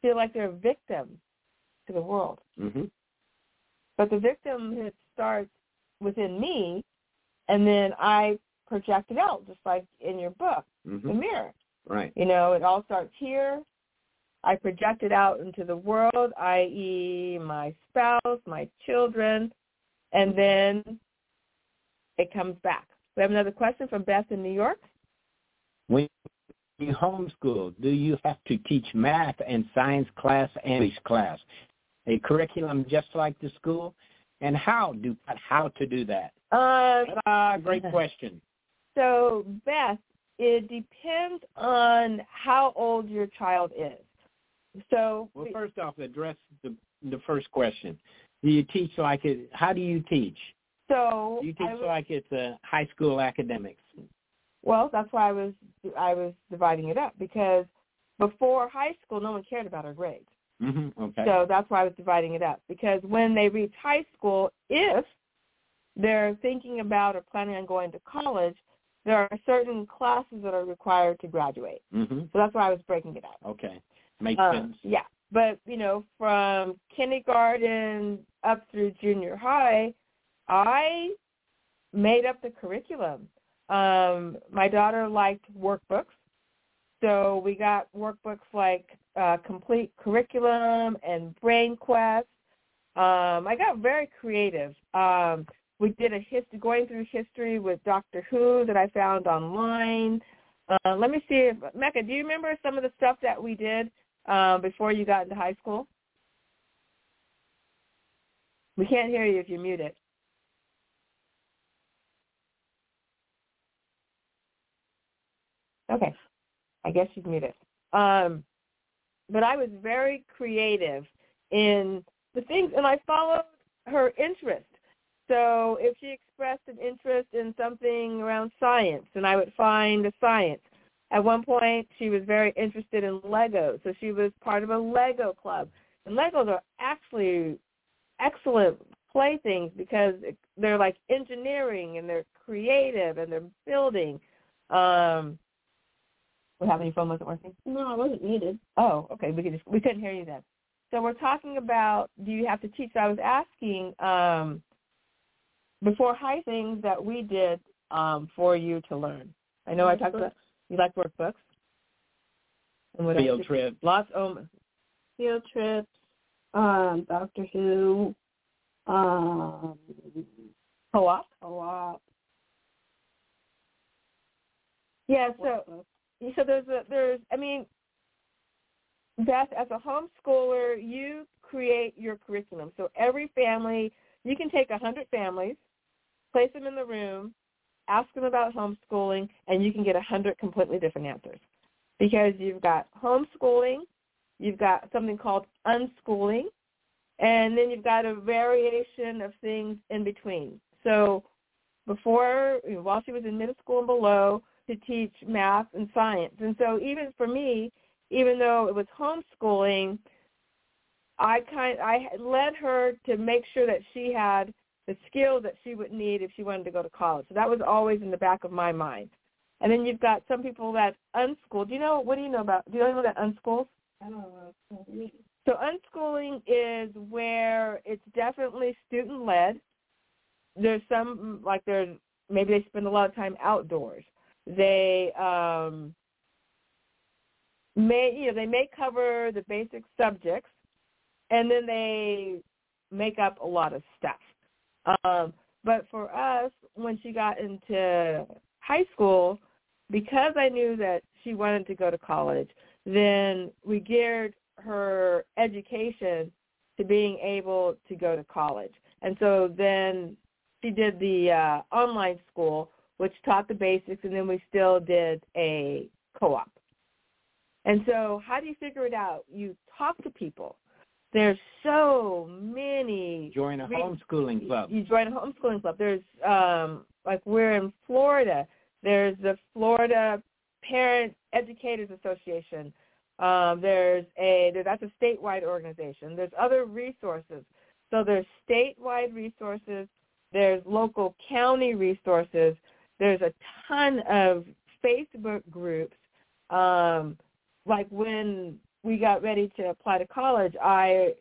Speaker 3: feel like they're a victim to the world.
Speaker 4: Mhm.
Speaker 3: But the victimhood starts within me, and then I project it out, just like in your book, the
Speaker 4: Mhm.
Speaker 3: mirror.
Speaker 4: Right.
Speaker 3: You know, it all starts here. I project it out into the world, i.e., my spouse, my children, and then it comes back. We have another question from Beth in New York.
Speaker 4: When you homeschool, do you have to teach math and science class and English class? A curriculum just like the school? And how do how to do that?
Speaker 3: Uh,
Speaker 4: Ah, great question.
Speaker 3: So, Beth, it depends on how old your child is. So,
Speaker 4: Well, first off, address the the first question. Do you teach like it? How do you teach?
Speaker 3: so
Speaker 4: Do you teach
Speaker 3: was-
Speaker 4: like it's a high school academics?
Speaker 3: well, that's why I was I was dividing it up because before high school, no one cared about our grades.
Speaker 4: hmm Okay.
Speaker 3: So that's why I was dividing it up because when they reach high school, if they're thinking about or planning on going to college, there are certain classes that are required to graduate.
Speaker 4: hmm
Speaker 3: So that's why I was breaking it up.
Speaker 4: Okay. Makes
Speaker 3: Uh,
Speaker 4: sense.
Speaker 3: Yeah, but you know, from kindergarten up through junior high, I made up the curriculum. Um, my daughter liked workbooks, so we got workbooks like uh, Complete Curriculum and Brain Quest. Um, I got very creative. Um, we did a history, going through history with Doctor Who that I found online. Uh, let me see if Mecca, do you remember some of the stuff that we did uh, before you got into high school? We can't hear you if you mute it. Okay, I guess she's muted. Um, but I was very creative in the things, and I followed her interest. So if she expressed an interest in something around science, then I would find a science. At one point, she was very interested in Lego, so she was part of a Lego club. And Legos are actually excellent playthings because they're like engineering and they're creative and they're building. Um, what happened? Your phone wasn't working.
Speaker 5: No, I wasn't muted.
Speaker 3: Oh, okay. We could just we couldn't hear you then. So we're talking about do you have to teach? So I was asking um, before high things that we did um, for you to learn. I know I talked about you like workbooks. And what
Speaker 4: Field
Speaker 3: trips.
Speaker 4: trip.
Speaker 3: Lots. Oh,
Speaker 5: Field trips, um, Doctor Who, um,
Speaker 3: co-op.
Speaker 5: co-op.
Speaker 3: Yeah. So so there's a there's I mean Beth, as a homeschooler, you create your curriculum. So every family, you can take a hundred families, place them in the room, ask them about homeschooling, and you can get a hundred completely different answers. Because you've got homeschooling, you've got something called unschooling, and then you've got a variation of things in between. So before, while she was in middle school and below, to teach math and science. And so even for me, even though it was homeschooling, I kind I led her to make sure that she had the skill that she would need if she wanted to go to college. So that was always in the back of my mind. And then you've got some people that unschool. Do you know what do you know about? Do you know that unschools?
Speaker 5: I don't know.
Speaker 3: So unschooling is where it's definitely student led. There's some like there's maybe they spend a lot of time outdoors. They um may you know they may cover the basic subjects and then they make up a lot of stuff. Um, but for us, when she got into high school, because I knew that she wanted to go to college, then we geared her education to being able to go to college. And so then she did the uh, online school, which taught the basics, and then we still did a co-op. And so how do you figure it out? You talk to people. There's so many.
Speaker 4: Join a homeschooling club.
Speaker 3: You join a homeschooling club. There's um like we're in Florida. There's the Florida Parent Educators Association. Um, there's a that's a statewide organization. There's other resources. So there's statewide resources. There's local county resources. There's a ton of Facebook groups. Um, like when we got ready to apply to college, I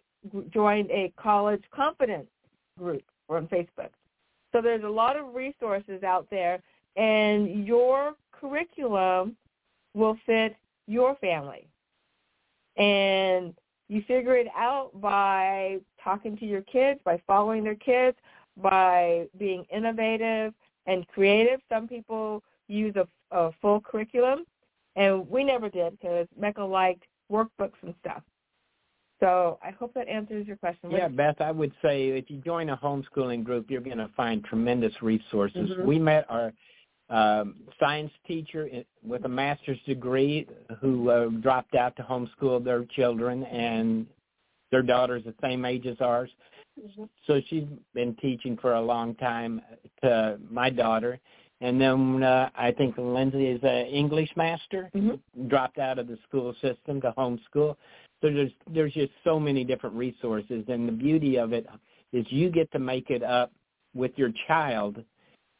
Speaker 3: joined a college confidence group on Facebook. So there's a lot of resources out there, and your curriculum will fit your family. And you figure it out by talking to your kids, by following their kids, by being innovative and creative. Some people use a, a full curriculum, and we never did because Mecca liked workbooks and stuff. So I hope that answers your question.
Speaker 4: Yeah, Beth, I would say if you join a homeschooling group, you're going to find tremendous resources.
Speaker 3: Mhm.
Speaker 4: We met our um, science teacher with a master's degree who uh, dropped out to homeschool their children, and their daughter's the same age as ours. So she's been teaching for a long time to my daughter. And then uh, I think Lindsay is an English master,
Speaker 3: Mhm.
Speaker 4: dropped out of the school system to homeschool. So there's there's just so many different resources, and the beauty of it is you get to make it up with your child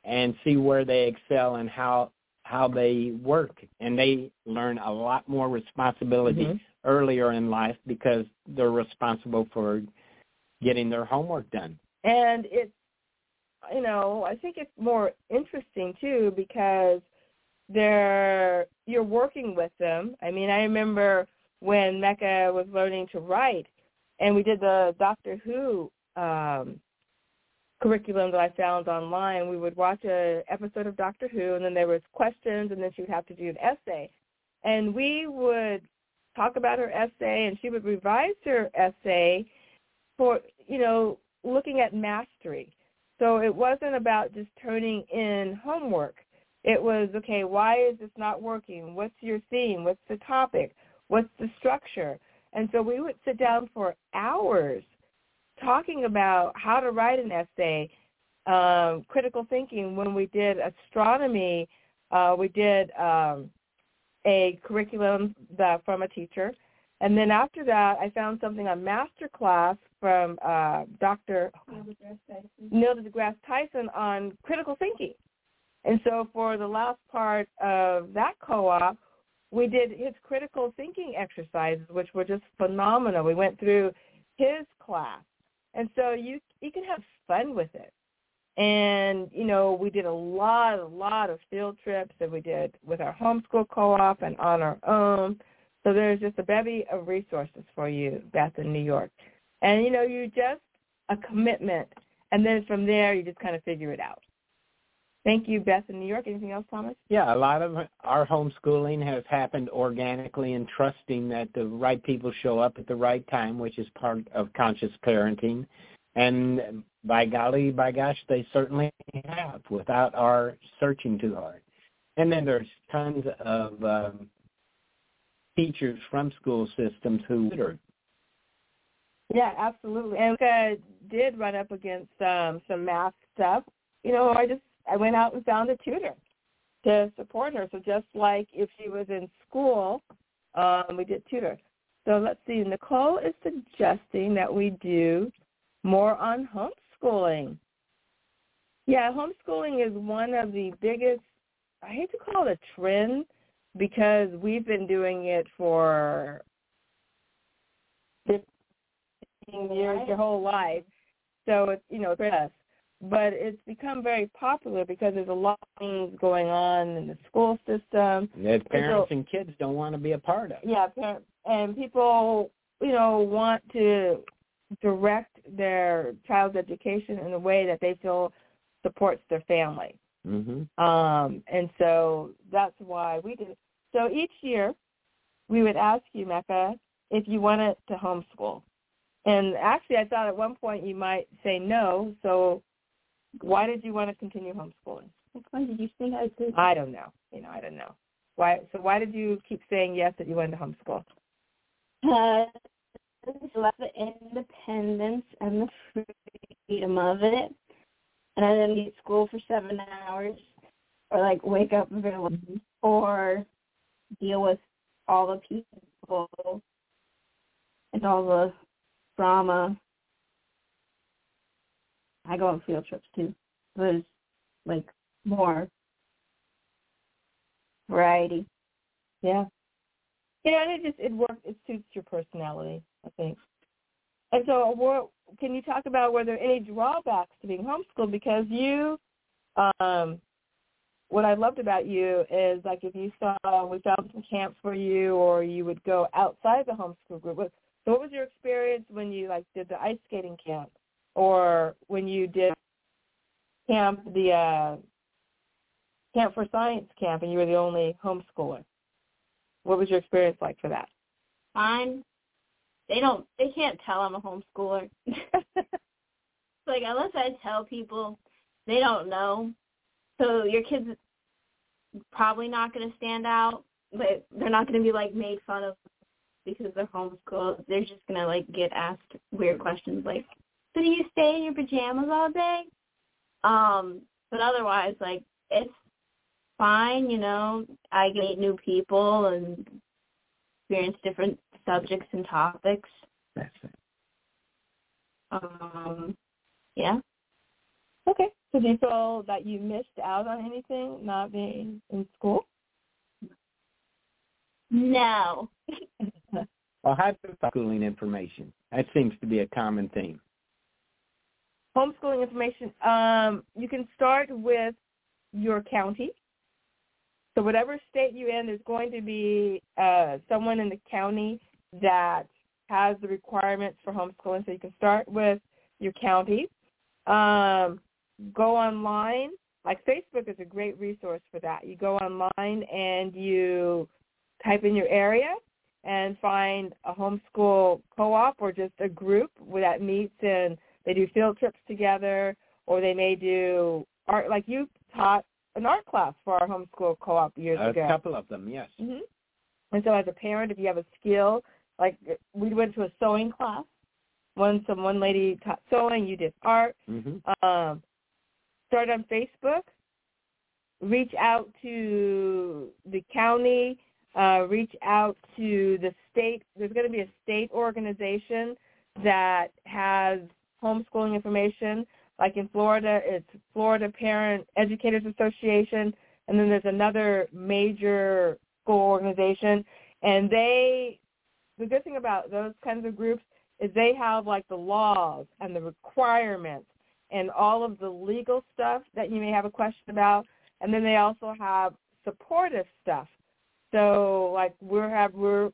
Speaker 4: and see where they excel and how how they work, and they learn a lot more responsibility
Speaker 3: Mhm.
Speaker 4: earlier in life because they're responsible for getting their homework done.
Speaker 3: And it's, you know, I think it's more interesting too because they're you're working with them. I mean, I remember when Mecca was learning to write, and we did the Doctor Who um, curriculum that I found online. We would watch a episode of Doctor Who, and then there was questions, and then she would have to do an essay, and we would talk about her essay, and she would revise her essay for you know looking at mastery. So it wasn't about just turning in homework. It was okay. Why is this not working? What's your theme? What's the topic? What's the structure? And so we would sit down for hours talking about how to write an essay, um, critical thinking. When we did astronomy, uh, we did um, a curriculum that, from a teacher. And then after that, I found something on master class from uh, Dr. Neil deGrasse Tyson on critical thinking. And so for the last part of that co-op, we did his critical thinking exercises, which were just phenomenal. We went through his class. And so you you can have fun with it. And, you know, we did a lot, a lot of field trips that we did with our homeschool co-op and on our own. So there's just a bevy of resources for you, Beth, in New York. And, you know, you just a commitment. And then from there, you just kind of figure it out. Thank you, Beth, in New York. Anything else, Thomas?
Speaker 4: Yeah, a lot of our homeschooling has happened organically and trusting that the right people show up at the right time, which is part of conscious parenting. And by golly, by gosh, they certainly have without our searching too hard. And then there's tons of um, teachers from school systems who
Speaker 3: Yeah, absolutely. And I did run up against um, some math stuff. You know, I just I went out and found a tutor to support her. So just like if she was in school, um, we did tutor. So let's see. Nicole is suggesting that we do more on homeschooling. Yeah, homeschooling is one of the biggest, I hate to call it a trend because we've been doing it for 15 years, your whole life. So it's, you know, it's us. But it's become very popular because there's a lot of things going on in the school system.
Speaker 4: That parents and kids don't want to be a part of.
Speaker 3: Yeah, parents and people, you know, want to direct their child's education in a way that they feel supports their family.
Speaker 4: Mm-hmm.
Speaker 3: Um, and so that's why we did. So each year, we would ask you, Mecca, if you wanted to homeschool. And actually, I thought at one point you might say no. So why did you want to continue homeschooling?
Speaker 5: Which one did you think I did?
Speaker 3: I don't know. You know, I don't know. Why? So why did you keep saying yes that you wanted to homeschool?
Speaker 5: Uh, love the independence and the freedom of it. And I didn't need school for seven hours or like wake up very late mm-hmm. or deal with all the people and all the drama. I go on field trips too. There's like more variety.
Speaker 3: Yeah. Yeah, and it just it works. It suits your personality, I think. And so, what, can you talk about were there any drawbacks to being homeschooled? Because you, um, what I loved about you is like if you saw we found some camps for you, or you would go outside the homeschool group. What, so, what was your experience when you like did the ice skating camp, or when you did camp the uh, camp for science camp, and you were the only homeschooler? What was your experience like for that?
Speaker 5: Fine. They don't. They can't tell I'm a homeschooler. like unless I tell people, they don't know. So your kids probably not going to stand out, but they're not going to be like made fun of because they're homeschooled. They're just going to like get asked weird questions like, "So do you stay in your pajamas all day?" Um, but otherwise, like it's fine, you know. I meet new people and experience different subjects and topics.
Speaker 4: That's it.
Speaker 5: Um, yeah.
Speaker 3: Okay. So do you feel that you missed out on anything not being in school?
Speaker 5: No.
Speaker 4: well, homeschooling information. That seems to be a common theme.
Speaker 3: Homeschooling information. Um, you can start with your county. So whatever state you're in, there's going to be uh, someone in the county that has the requirements for homeschooling. So you can start with your county. Um, go online. Like Facebook is a great resource for that. You go online and you type in your area and find a homeschool co-op or just a group that meets and they do field trips together or they may do art like you taught an art class for our homeschool co-op years
Speaker 4: a
Speaker 3: ago.
Speaker 4: A couple of them, yes.
Speaker 3: Mm-hmm. And so as a parent, if you have a skill, like we went to a sewing class. One some one lady taught sewing, you did art.
Speaker 4: Mm-hmm.
Speaker 3: Um, start on Facebook. Reach out to the county. Uh, reach out to the state. There's going to be a state organization that has homeschooling information. Like in Florida, it's Florida Parent Educators Association, and then there's another major school organization, and they. The good thing about those kinds of groups is they have like the laws and the requirements and all of the legal stuff that you may have a question about, and then they also have supportive stuff. So like we're have we're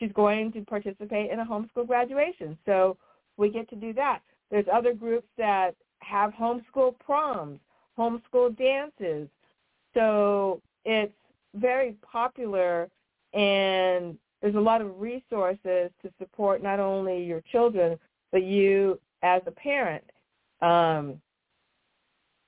Speaker 3: she's going to participate in a homeschool graduation, so we get to do that. There's other groups that have homeschool proms, homeschool dances. So it's very popular and there's a lot of resources to support not only your children, but you as a parent. Um,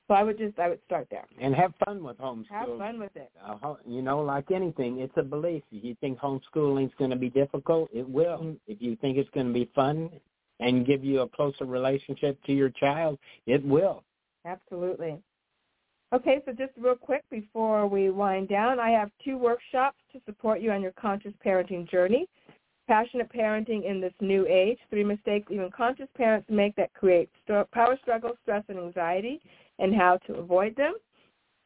Speaker 3: so I would just I would start there
Speaker 4: and have fun with homeschool.
Speaker 3: Have fun with it.
Speaker 4: Uh, you know, like anything, it's a belief. If you think homeschooling's going to be difficult, it will. Mm-hmm. If you think it's going to be fun, and give you a closer relationship to your child, it will.
Speaker 3: Absolutely. Okay, so just real quick before we wind down, I have two workshops to support you on your conscious parenting journey. Passionate parenting in this new age. Three mistakes even conscious parents make that create power struggle, stress, and anxiety, and how to avoid them.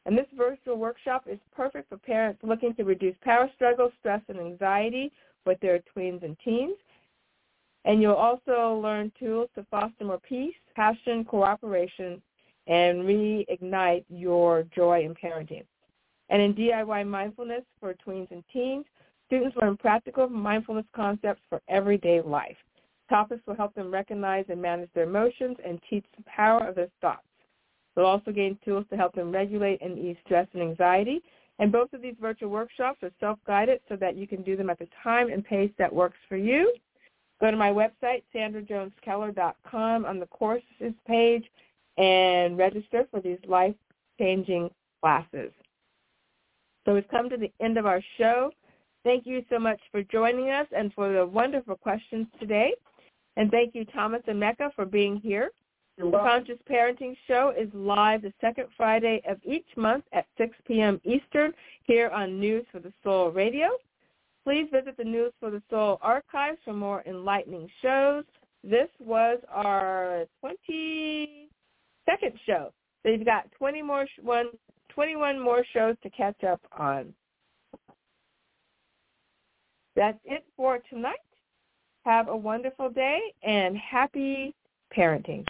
Speaker 3: And this virtual workshop is perfect for parents looking to reduce power struggle, stress, and anxiety with their tweens and teens. And you'll also learn tools to foster more peace, passion, cooperation, and reignite your joy in parenting. And in DIY mindfulness for tweens and teens, students learn practical mindfulness concepts for everyday life. Topics will help them recognize and manage their emotions and teach the power of their thoughts. They'll also gain tools to help them regulate and ease stress and anxiety. And both of these virtual workshops are self-guided so that you can do them at the time and pace that works for you. Go to my website, sandrajoneskeller.com, on the courses page and register for these life-changing classes. So we've come to the end of our show. Thank you so much for joining us and for the wonderful questions today. And thank you, Thomas and Mecca, for being here. The Conscious Parenting Show is live the second Friday of each month at 6 p.m. Eastern here on News for the Soul Radio. Please visit the News for the Soul archives for more enlightening shows. This was our 22nd show. So you've got 20 more one, 21 more shows to catch up on. That's it for tonight. Have a wonderful day and happy parenting.